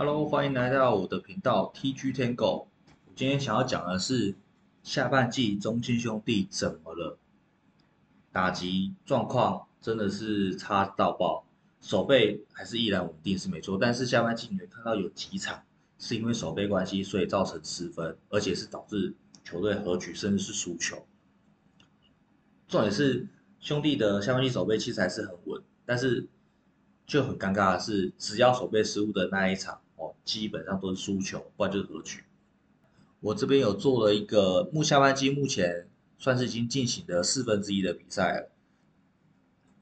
Hello，欢迎来到我的频道 TG Tango。我今天想要讲的是下半季中信兄弟怎么了？打击状况真的是差到爆，守备还是依然稳定是没错，但是下半季你会看到有几场是因为守备关系，所以造成失分，而且是导致球队和局甚至是输球。重点是兄弟的下半季守备其实还是很稳，但是就很尴尬的是，只要守备失误的那一场。基本上都是输球，不然就是和局。我这边有做了一个目下半季目前算是已经进行的四分之一的比赛了。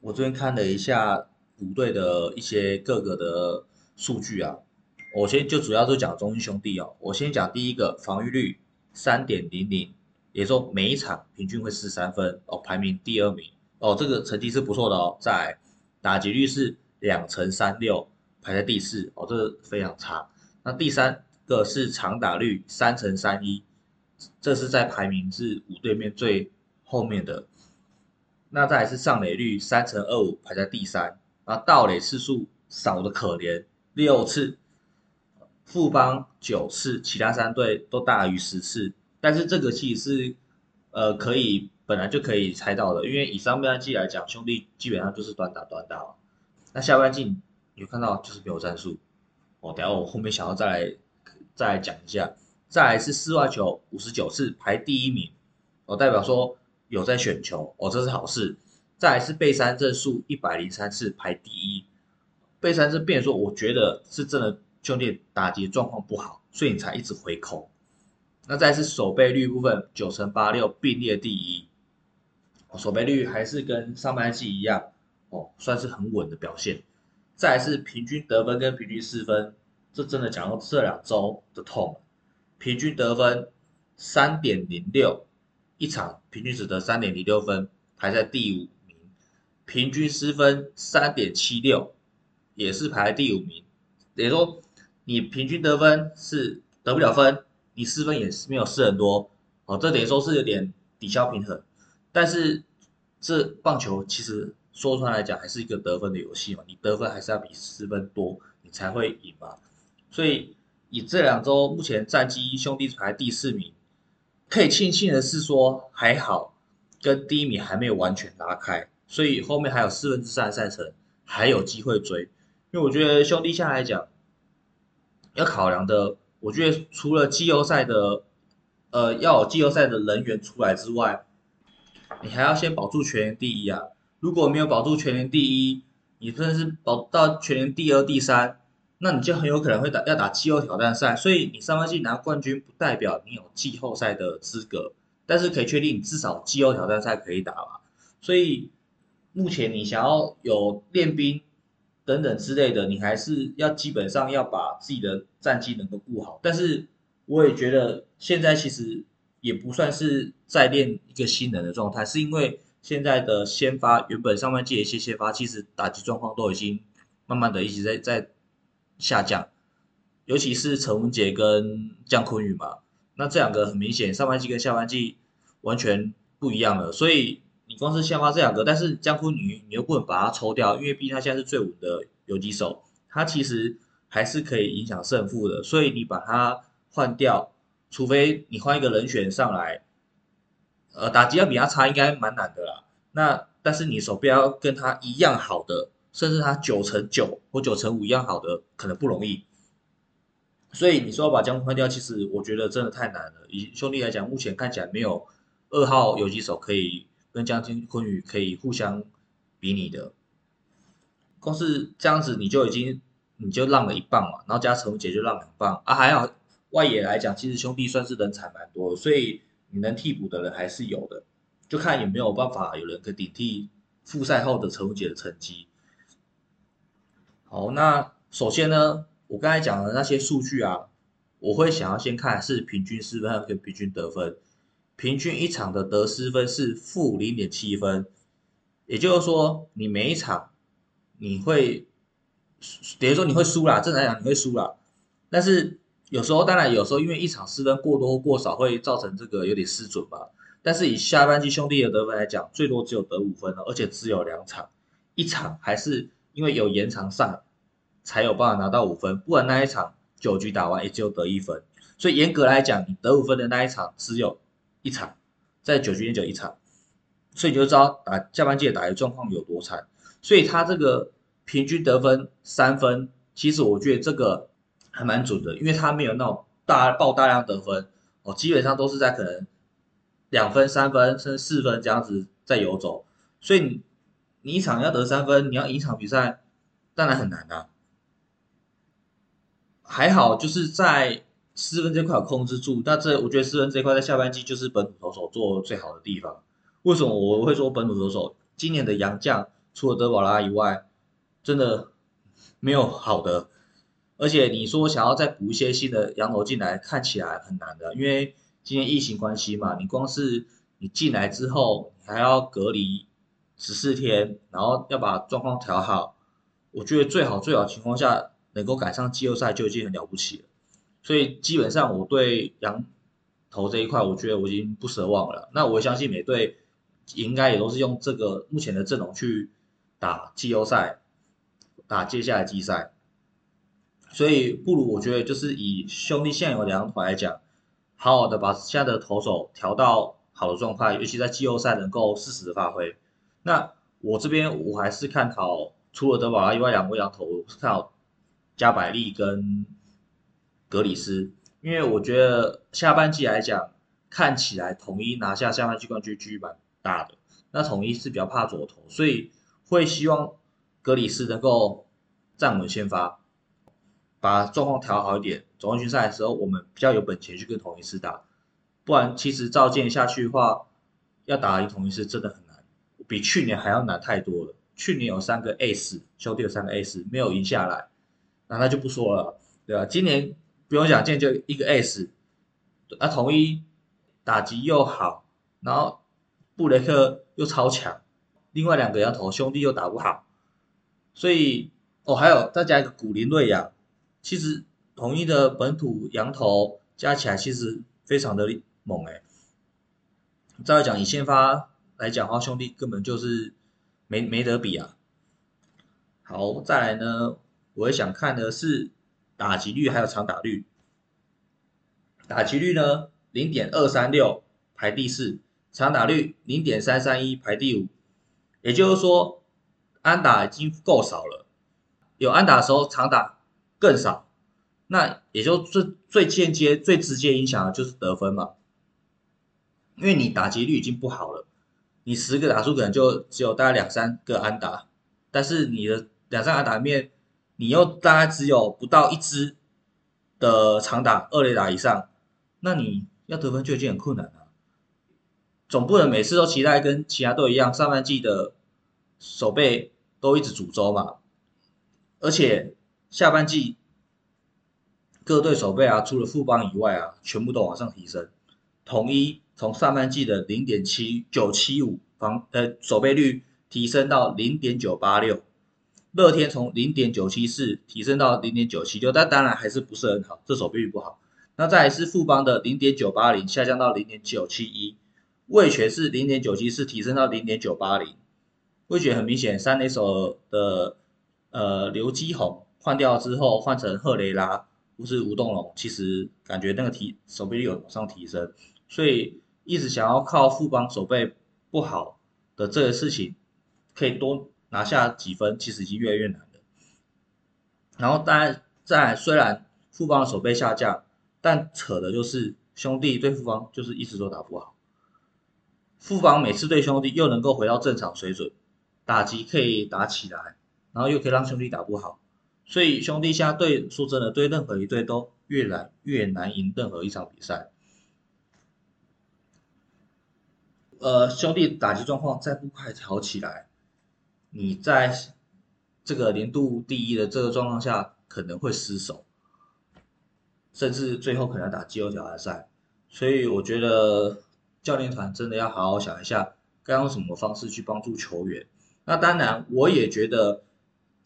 我这边看了一下五队的一些各个的数据啊，我先就主要就讲中英兄弟哦。我先讲第一个防御率三点零零，也说每一场平均会失三分哦，排名第二名哦，这个成绩是不错的哦。在打击率是两成三六。排在第四哦，这个非常差。那第三个是长打率三乘三一，这是在排名是五对面最后面的。那再是上垒率三乘二五，排在第三。啊，盗垒次数少的可怜，六次。富邦九次，其他三队都大于十次。但是这个其实是呃可以本来就可以猜到的，因为以上半季来讲，兄弟基本上就是短打短打。那下半季。有看到就是没有战术，哦，等下我后面想要再来再来讲一下，再来是室外球五十九次排第一名，哦，代表说有在选球，哦，这是好事。再来是背三振数一百零三次排第一，背三振变说我觉得是真的兄弟打击状况不好，所以你才一直回扣。那再是守备率部分九乘八六并列第一，守备率还是跟上半季一样，哦，算是很稳的表现。再是平均得分跟平均失分，这真的讲到这两周的痛。平均得分三点零六，一场平均只得三点零六分，排在第五名。平均失分三点七六，也是排第五名。等于说你平均得分是得不了分，你失分也是没有失很多。哦，这等于说是有点抵消平衡。但是这棒球其实。说出来来讲，还是一个得分的游戏嘛，你得分还是要比失分多，你才会赢嘛。所以以这两周目前战绩，兄弟排第四名，可以庆幸的是说还好，跟第一名还没有完全拉开，所以后面还有四分之三的赛程还有机会追。因为我觉得兄弟下来讲，要考量的，我觉得除了季后赛的，呃，要有季后赛的人员出来之外，你还要先保住全员第一啊。如果没有保住全年第一，你甚至是保到全年第二、第三，那你就很有可能会打要打季后挑战赛。所以你上半季拿冠军不代表你有季后赛的资格，但是可以确定你至少季后挑战赛可以打吧。所以目前你想要有练兵等等之类的，你还是要基本上要把自己的战绩能够顾好。但是我也觉得现在其实也不算是在练一个新人的状态，是因为。现在的先发原本上半季的一些先发，其实打击状况都已经慢慢的一直在在下降，尤其是陈文杰跟姜坤宇嘛，那这两个很明显上半季跟下半季完全不一样了，所以你光是先发这两个，但是姜坤宇你又不能把它抽掉，因为毕竟他现在是最稳的游击手，他其实还是可以影响胜负的，所以你把它换掉，除非你换一个人选上来。呃，打击要比他差，应该蛮难的啦。那但是你手臂要跟他一样好的，甚至他九成九或九成五一样好的，可能不容易。所以你说要把江换掉，其实我觉得真的太难了。以兄弟来讲，目前看起来没有二号游击手可以跟江坤宇可以互相比拟的。光是这样子，你就已经你就让了一棒嘛，然后加陈文杰就让两棒啊。还好外野来讲，其实兄弟算是人才蛮多，所以。你能替补的人还是有的，就看有没有办法有人可以顶替复赛后的陈文杰的成绩。好，那首先呢，我刚才讲的那些数据啊，我会想要先看是平均失分跟平均得分。平均一场的得失分是负零点七分，也就是说，你每一场你会，等于说你会输啦，正常来讲你会输啦，但是。有时候，当然有时候，因为一场失分过多或过少，会造成这个有点失准吧。但是以下半季兄弟的得分来讲，最多只有得五分了，而且只有两场，一场还是因为有延长赛才有办法拿到五分，不然那一场九局打完也只有得一分，所以严格来讲，你得五分的那一场只有一场，在九局内就一场，所以你就知道打下半季的打的状况有多惨。所以他这个平均得分三分，其实我觉得这个还蛮准的，因为他没有那种大爆大量得分哦，基本上都是在可能两分、三分甚至四分这样子在游走，所以你一场要得三分，你要赢一场比赛，当然很难啊。还好就是在四分这块控制住，那这我觉得四分这块在下半季就是本土投手做最好的地方。为什么我会说本土投手今年的洋将除了德保拉以外，真的没有好的，而且你说想要再补一些新的羊头进来，看起来很难的，因为今年疫情关系嘛，你光是你进来之后还要隔离十四天，然后要把状况调好，我觉得最好最好情况下。能够赶上季后赛就已经很了不起了，所以基本上我对羊头这一块，我觉得我已经不奢望了。那我相信每队应该也都是用这个目前的阵容去打季后赛，打接下来季赛。所以不如我觉得就是以兄弟现有的羊头来讲，好好的把现在的投手调到好的状态，尤其在季后赛能够适时的发挥。那我这边我还是看好除了德保拉以外两位羊头，我是看好。加百利跟格里斯，因为我觉得下半季来讲，看起来统一拿下下半季冠军几率蛮大的。那统一是比较怕左投，所以会希望格里斯能够站稳先发，把状况调好一点。总冠军赛的时候，我们比较有本钱去跟统一师打。不然，其实照建下去的话，要打赢统一师真的很难，比去年还要难太多了。去年有三个 S 兄弟有三个 S 没有赢下来。那那就不说了，对吧？今年不用讲，今年就一个 S，啊，统一打击又好，然后布雷克又超强，另外两个羊头兄弟又打不好，所以哦，还有再加一个古林瑞阳，其实统一的本土羊头加起来其实非常的猛哎。再讲以先发来讲的话，兄弟根本就是没没得比啊。好，再来呢。我也想看的是打击率还有长打率。打击率呢，零点二三六排第四，长打率零点三三一排第五。也就是说，安打已经够少了，有安打的时候长打更少，那也就最最间接、最直接影响的就是得分嘛。因为你打击率已经不好了，你十个打数可能就只有大概两三个安打，但是你的两三安打面。你又大概只有不到一支的长打二垒打以上，那你要得分就已经很困难了。总不能每次都期待跟其他队一样，上半季的守备都一直主轴嘛。而且下半季各队守备啊，除了副帮以外啊，全部都往上提升。统一从上半季的零点七九七五防呃守备率提升到零点九八六。乐天从零点九七四提升到零点九七六，但当然还是不是很好，这手臂率不好。那再来是富邦的零点九八零下降到零点九七一，味全是零点九七四提升到零点九八零。味全很明显，三垒手的呃刘基宏换掉之后换成赫雷拉不是吴栋龙，其实感觉那个提手臂率有往上提升，所以一直想要靠富邦手背不好的这个事情可以多。拿下几分其实已经越来越难了。然后当然在虽然富邦的手背下降，但扯的就是兄弟对富邦就是一直都打不好。富邦每次对兄弟又能够回到正常水准，打击可以打起来，然后又可以让兄弟打不好。所以兄弟现在对说真的对任何一队都越来越难赢任何一场比赛。呃，兄弟打击状况再不快调起来。你在这个年度第一的这个状况下，可能会失手，甚至最后可能打季后赛。所以我觉得教练团真的要好好想一下，该用什么方式去帮助球员。那当然，我也觉得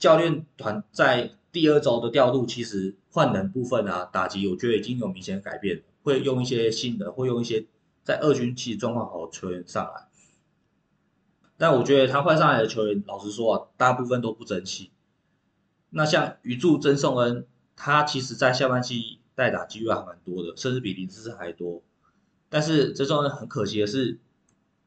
教练团在第二周的调度，其实换人部分啊，打击我觉得已经有明显改变，会用一些新的，会用一些在二军其实状况好的球员上来。但我觉得他换上来的球员，老实说啊，大部分都不争气。那像余柱、曾颂恩他其实在下半期代打机会还蛮多的，甚至比林志胜还多。但是这种很可惜的是，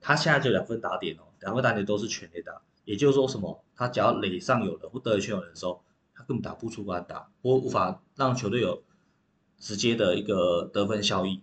他现在就两分打点哦，两分打点都是全垒打，也就是说什么，他只要垒上有人或得圈有人的时候，他根本打不出安打，或无法让球队有直接的一个得分效益，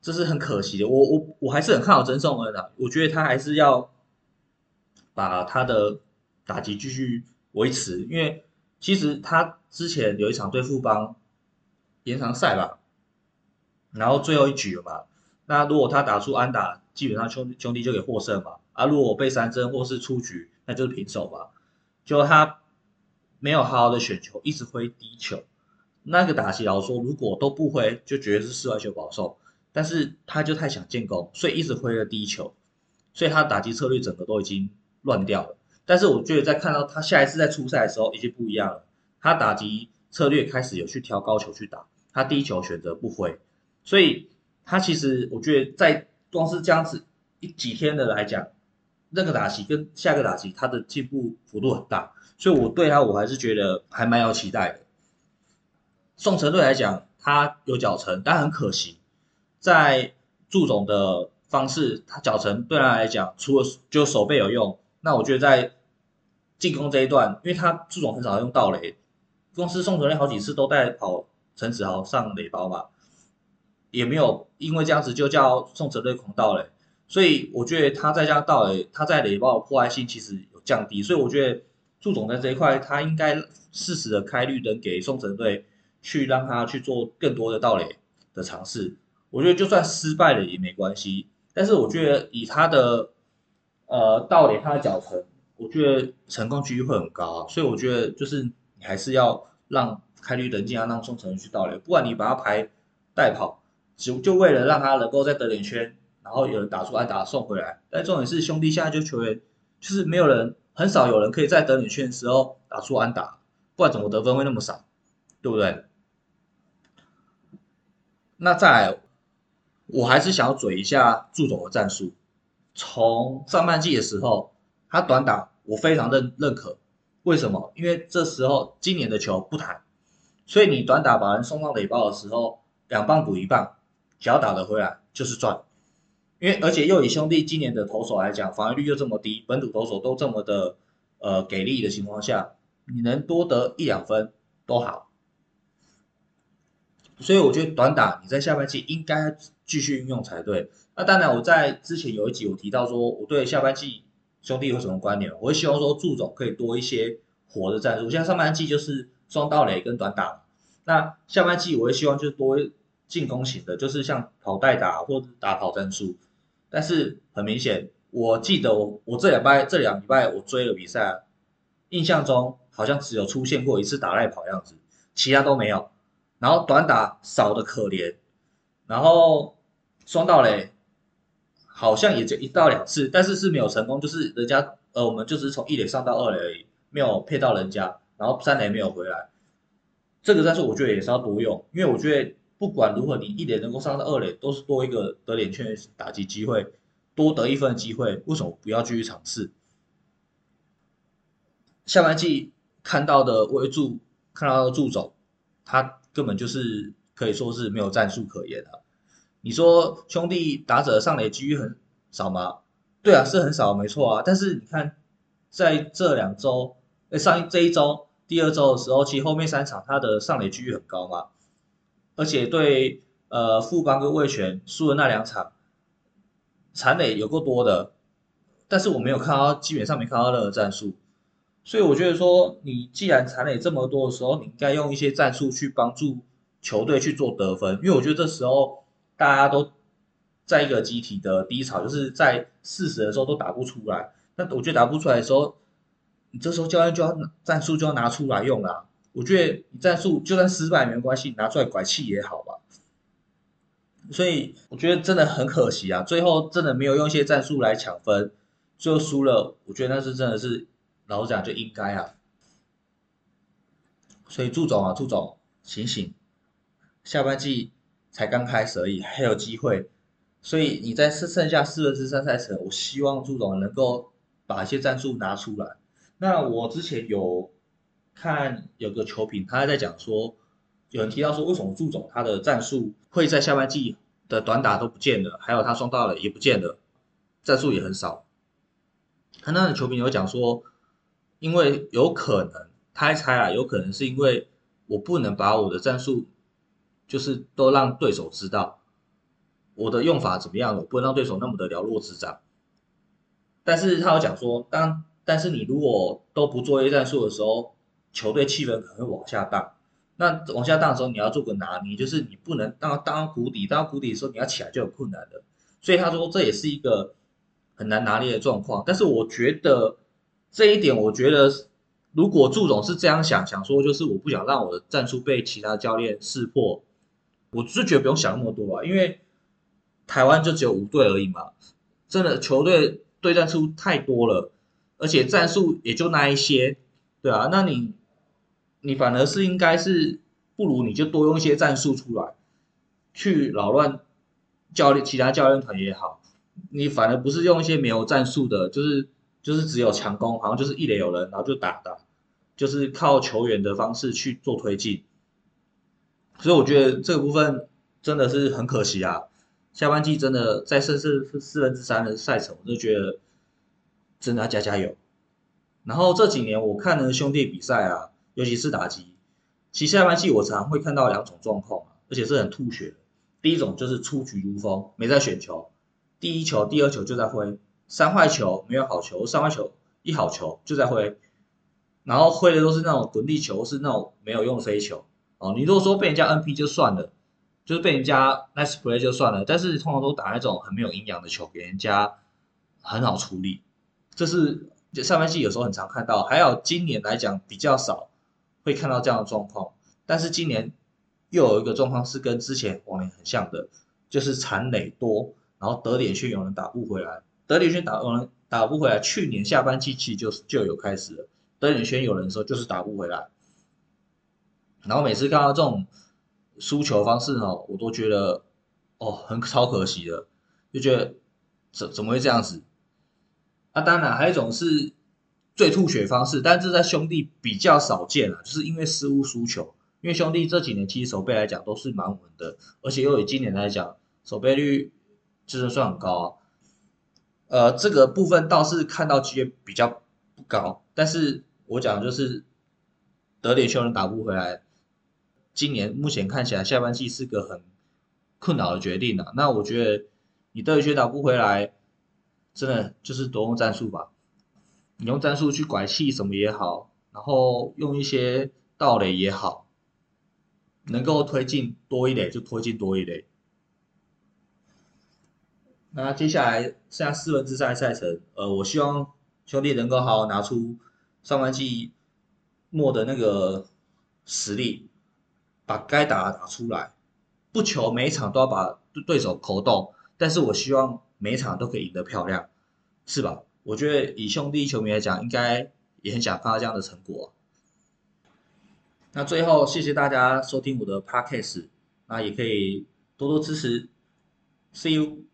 这是很可惜的。我我我还是很看好曾颂恩的，我觉得他还是要把他的打击继续维持，因为其实他之前有一场对富邦延长赛吧，然后最后一局了嘛。那如果他打出安打，基本上兄兄弟就给获胜嘛。啊，如果我被三振或是出局，那就是平手吧。就他没有好好的选球，一直挥低球，那个打击老说如果都不挥，就觉得是室外球保送。但是他就太想进攻，所以一直挥了低球，所以他打击策略整个都已经乱掉了。但是我觉得在看到他下一次在出赛的时候已经不一样了，他打击策略开始有去挑高球去打，他低球选择不挥，所以。他其实，我觉得在光是这样子一几天的来讲，那个打击跟下个打击，他的进步幅度很大，所以我对他我还是觉得还蛮有期待的。宋承瑞来讲，他有脚程，但很可惜，在祝总的方式，他脚程对他来讲，除了就手背有用，那我觉得在进攻这一段，因为他祝总很少用倒雷，公司宋承瑞好几次都带跑陈子豪上垒包嘛。也没有因为这样子就叫宋哲瑞狂倒雷，所以我觉得他在这样盗垒，他在垒包的破坏性其实有降低，所以我觉得祝总在这一块他应该适时的开绿灯给宋哲瑞，去让他去做更多的盗垒的尝试。我觉得就算失败了也没关系，但是我觉得以他的呃盗垒他的脚程，我觉得成功几率会很高，所以我觉得就是你还是要让开绿灯，尽量让宋哲瑞去盗垒，不管你把他排代跑。就就为了让他能够在得点圈，然后有人打出安打送回来。但重点是兄弟现在就球员就是没有人，很少有人可以在得点圈的时候打出安打，不然怎么得分会那么少，对不对？那再来，我还是想要嘴一下祝总的战术。从上半季的时候，他短打我非常认认可。为什么？因为这时候今年的球不弹，所以你短打把人送到垒包的时候，两棒补一棒。只要打得回来就是赚，因为而且又以兄弟今年的投手来讲，防御率又这么低，本土投手都这么的呃给力的情况下，你能多得一两分都好。所以我觉得短打你在下半季应该继续运用才对。那当然我在之前有一集我提到说，我对下半季兄弟有什么观点，我会希望说祝总可以多一些活的战术，像上半季就是双盗垒跟短打，那下半季我会希望就是多。进攻型的，就是像跑代打或者打跑战术，但是很明显，我记得我我这两拜这两礼拜我追了比赛，印象中好像只有出现过一次打赖跑样子，其他都没有。然后短打少的可怜，然后双道垒好像也就一到两次，但是是没有成功，就是人家呃我们就是从一垒上到二垒而已，没有配到人家，然后三垒没有回来。这个战术我觉得也是要多用，因为我觉得。不管如何，你一垒能够上到二垒，都是多一个得点圈打击机会，多得一分的机会，为什么不要继续尝试？下半季看到的威助，看到的助走，他根本就是可以说是没有战术可言的。你说兄弟打者上垒机遇很少吗？对啊，是很少，没错啊。但是你看，在这两周，哎，上一这一周、第二周的时候，其实后面三场他的上垒机遇很高嘛。而且对呃富邦跟魏权输的那两场，残垒有够多的，但是我没有看到，基本上没看到任何战术，所以我觉得说，你既然残垒这么多的时候，你应该用一些战术去帮助球队去做得分，因为我觉得这时候大家都在一个集体的低潮，就是在四十的时候都打不出来，那我觉得打不出来的时候，你这时候教练就要战术就要拿出来用了。我觉得你战术就算失败没关系，拿出来拐气也好吧。所以我觉得真的很可惜啊，最后真的没有用一些战术来抢分，最后输了。我觉得那是真的是老实讲就应该啊。所以祝总啊，祝总醒醒，下半季才刚开始而已，还有机会。所以你在剩剩下四分之三赛程，我希望祝总能够把一些战术拿出来。那我之前有。看有个球评，他还在讲说，有人提到说，为什么祝总他的战术会在下半季的短打都不见了，还有他双打了也不见了，战术也很少。很多的球迷有讲说，因为有可能，他还猜啊，有可能是因为我不能把我的战术，就是都让对手知道我的用法怎么样，我不能让对手那么的了若指掌。但是他有讲说，当但是你如果都不做 A 战术的时候，球队气氛可能会往下荡。那往下荡的时候，你要做个拿捏，就是你不能当当谷底，当谷底的时候你要起来就有困难的。所以他说这也是一个很难拿捏的状况。但是我觉得这一点，我觉得如果祝总是这样想，想说就是我不想让我的战术被其他教练识破，我是觉得不用想那么多啊，因为台湾就只有五队而已嘛，真的球队。对战出太多了，而且战术也就那一些，对啊，那你你反而是应该是不如你就多用一些战术出来，去扰乱教练其他教练团也好，你反而不是用一些没有战术的，就是就是只有强攻，好像就是一垒有人，然后就打打，就是靠球员的方式去做推进，所以我觉得这个部分真的是很可惜啊。下半季真的在剩四四分之三的赛程，我就觉得真的要加加油。然后这几年我看了兄弟比赛啊，尤其是打击，其实下半季我常会看到两种状况，而且是很吐血。第一种就是出局如风，没在选球，第一球、第二球就在挥，三坏球没有好球，三坏球一好球就在挥，然后挥的都是那种滚地球，是那种没有用的飞球。哦，你如果说被人家 NP 就算了。就是被人家 nice play 就算了，但是通常都打那种很没有营养的球给人家很好处理，这是上半季有时候很常看到，还有今年来讲比较少会看到这样的状况，但是今年又有一个状况是跟之前往年很像的，就是残垒多，然后得点圈有人打不回来，得点圈打有人打不回来，去年下半季其实就就有开始了，得点圈有人的时候就是打不回来，然后每次看到这种。输球方式呢，我都觉得哦很超可惜的，就觉得怎怎么会这样子？啊，当然还有一种是最吐血方式，但是在兄弟比较少见了，就是因为失误输球。因为兄弟这几年其实守备来讲都是蛮稳的，而且又以今年来讲守备率就是算很高啊。呃，这个部分倒是看到机会比较不高，但是我讲就是德里修人打不回来。今年目前看起来下半季是个很困扰的决定啊。那我觉得你德里学打不回来，真的就是多用战术吧。你用战术去拐气什么也好，然后用一些道垒也好，能够推进多一点就推进多一点。那接下来剩下四分之三赛程，呃，我希望兄弟能够好好拿出上半季末的那个实力。把该打的打出来，不求每一场都要把对手扣动，但是我希望每一场都可以赢得漂亮，是吧？我觉得以兄弟球迷来讲，应该也很想看到这样的成果。那最后，谢谢大家收听我的 podcast，那也可以多多支持，See you。